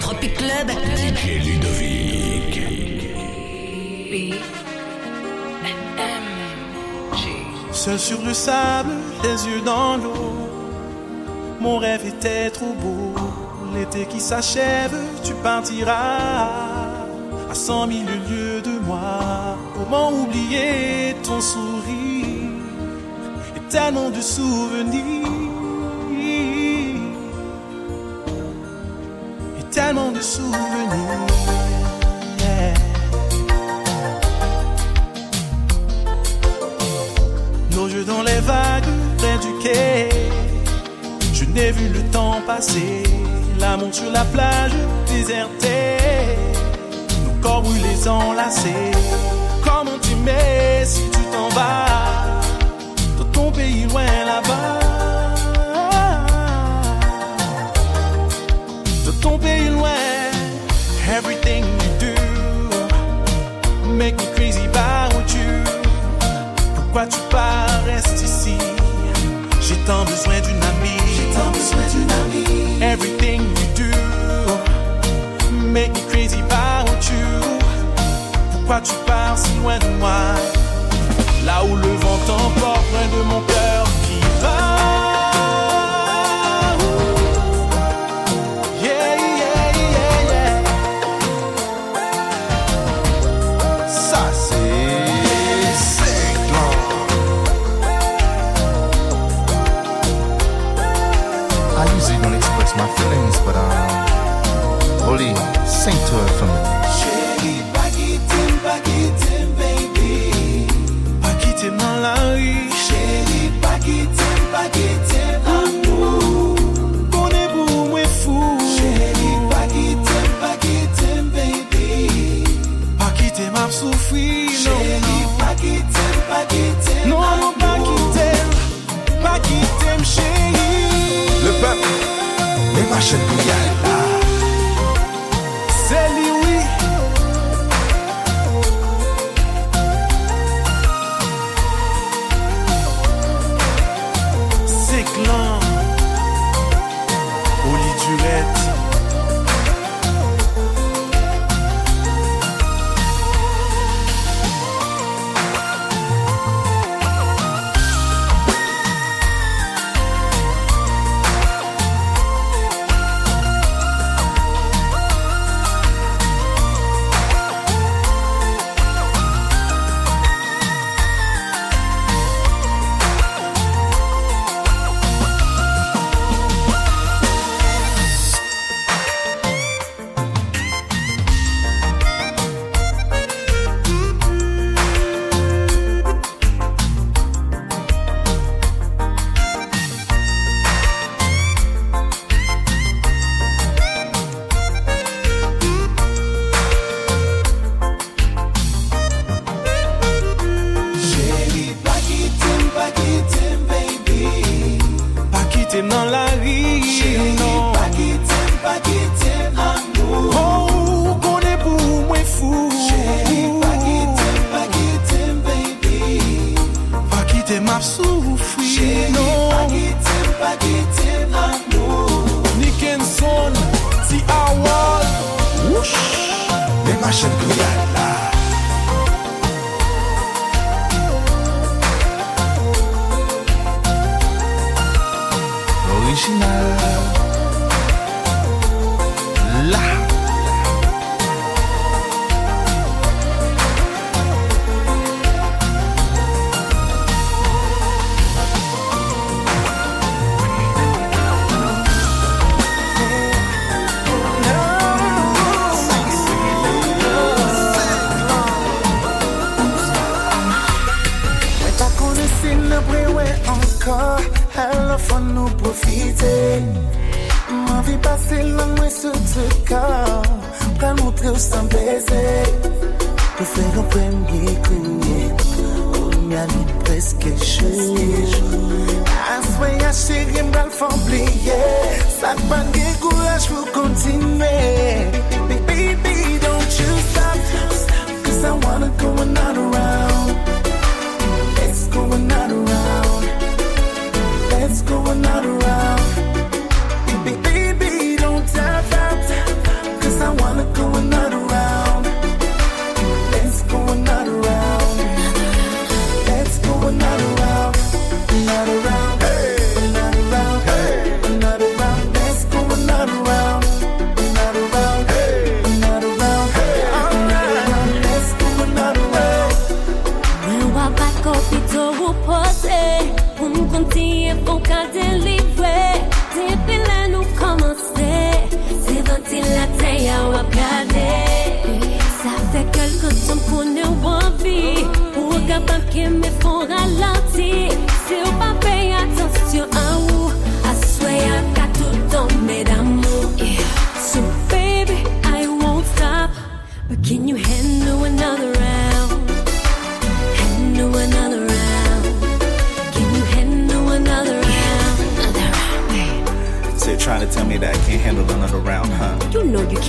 Tropic Club. DJ Ludovic. Seul sur le sable, les yeux dans l'eau. Mon rêve était trop beau. L'été qui s'achève, tu partiras à cent mille lieues de moi. Comment oublier ton sourire et tellement de souvenirs de souvenirs. Nos jeux dans les vagues près du quai. Je n'ai vu le temps passer. L'amour sur la plage désertée. Nos corps brûlés enlacés. Comment t'aimer si tu t'en vas dans ton pays loin là-bas? Dans ton Pourquoi tu pars, reste ici? J'ai tant besoin d'une amie. J'ai tant besoin d'une amie. Everything you do make me crazy about you. Pourquoi tu pars si loin de moi? Là où le vent t'emporte, loin de mon cœur kite map soufri. Chéri, non. pa kitem, pa kitem anou Niken son, ti awal. Wouch, me machem kouyad la. Profite Mwen vi pase lang mwen sou te kor Pral montre ou san beze Pou fe yon premye kounye Kounye li preske chou Aswe ya chéri mbral fwa oubliye Sak pan gen kouraj pou kontinue. Baby, don't you stop Cause I wanna go another round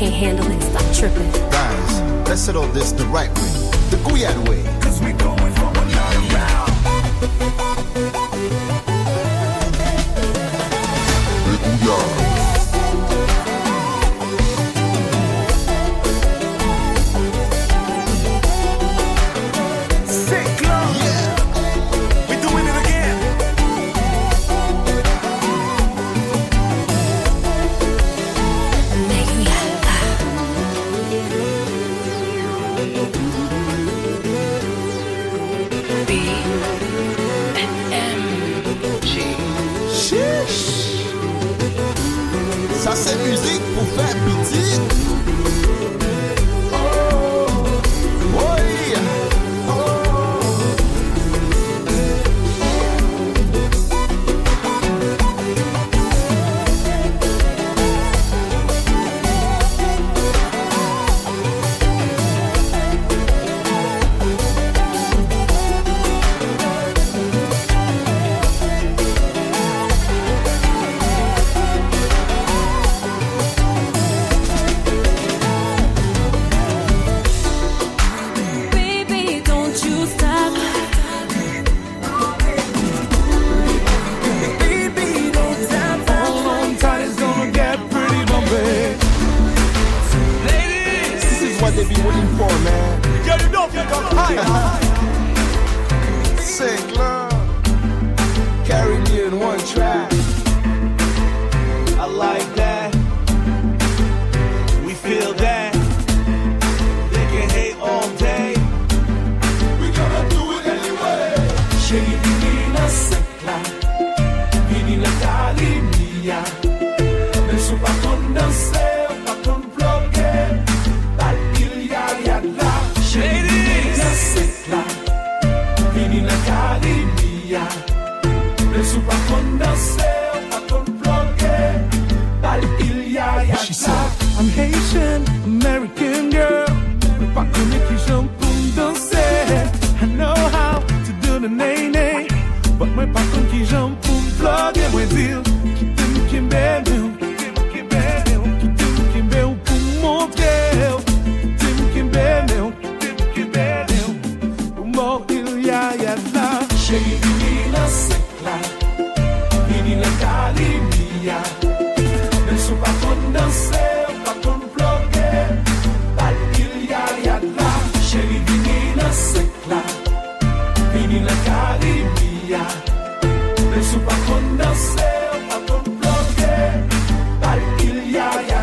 can't handle it. Stop tripping. Guys, let's settle this the right way. The Guyad way. Mwen sou pa kon danse, ou pa kon il ya ya I'm Haitian, American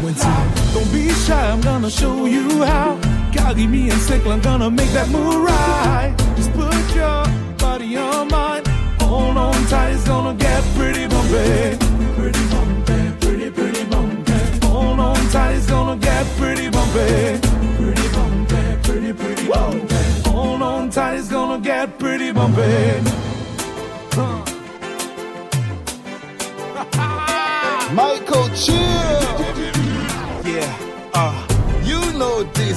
Don't be shy, I'm gonna show you how. Gotti, me and Sickle, I'm gonna make that move right. Just put your body on mine. Hold on tight, it's gonna get pretty bumpy. Pretty bumpy, pretty, pretty bumpy. Hold on tight, it's gonna get pretty bumpy. Pretty bumpy, pretty, pretty bumpy. Hold on tight, it's gonna get pretty bumpy.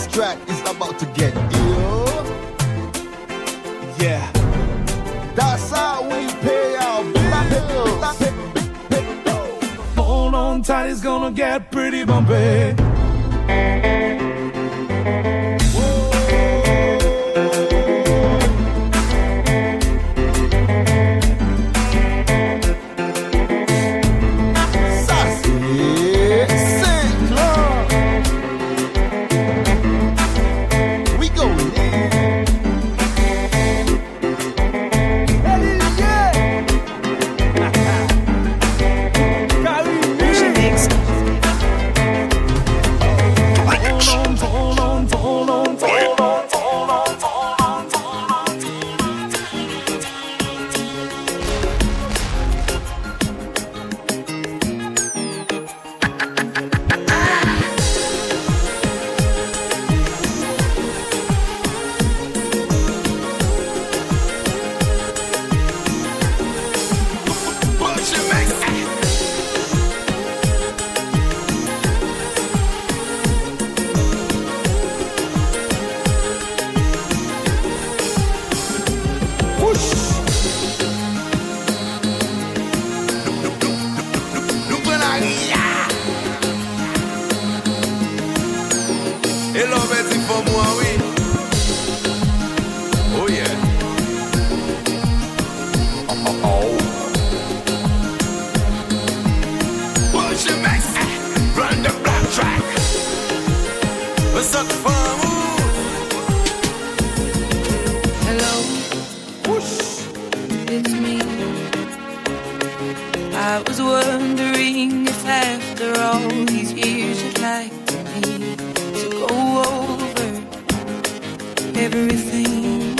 This track is about to get ill. Yeah. That's how we pay our bills. Hold on tight, it's gonna get pretty bumpy. Wondering if after all these years you'd like me to go over everything.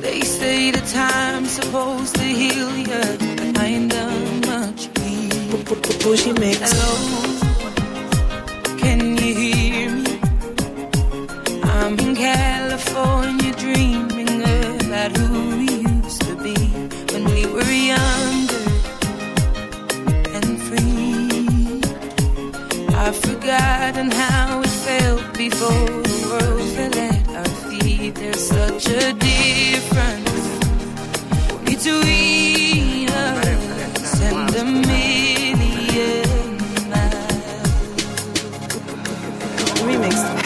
They say the time's supposed to heal you, but I ain't done much mix. Hello, than how it felt before the world fell at our feet. There's such a difference between us and a million miles. Remix.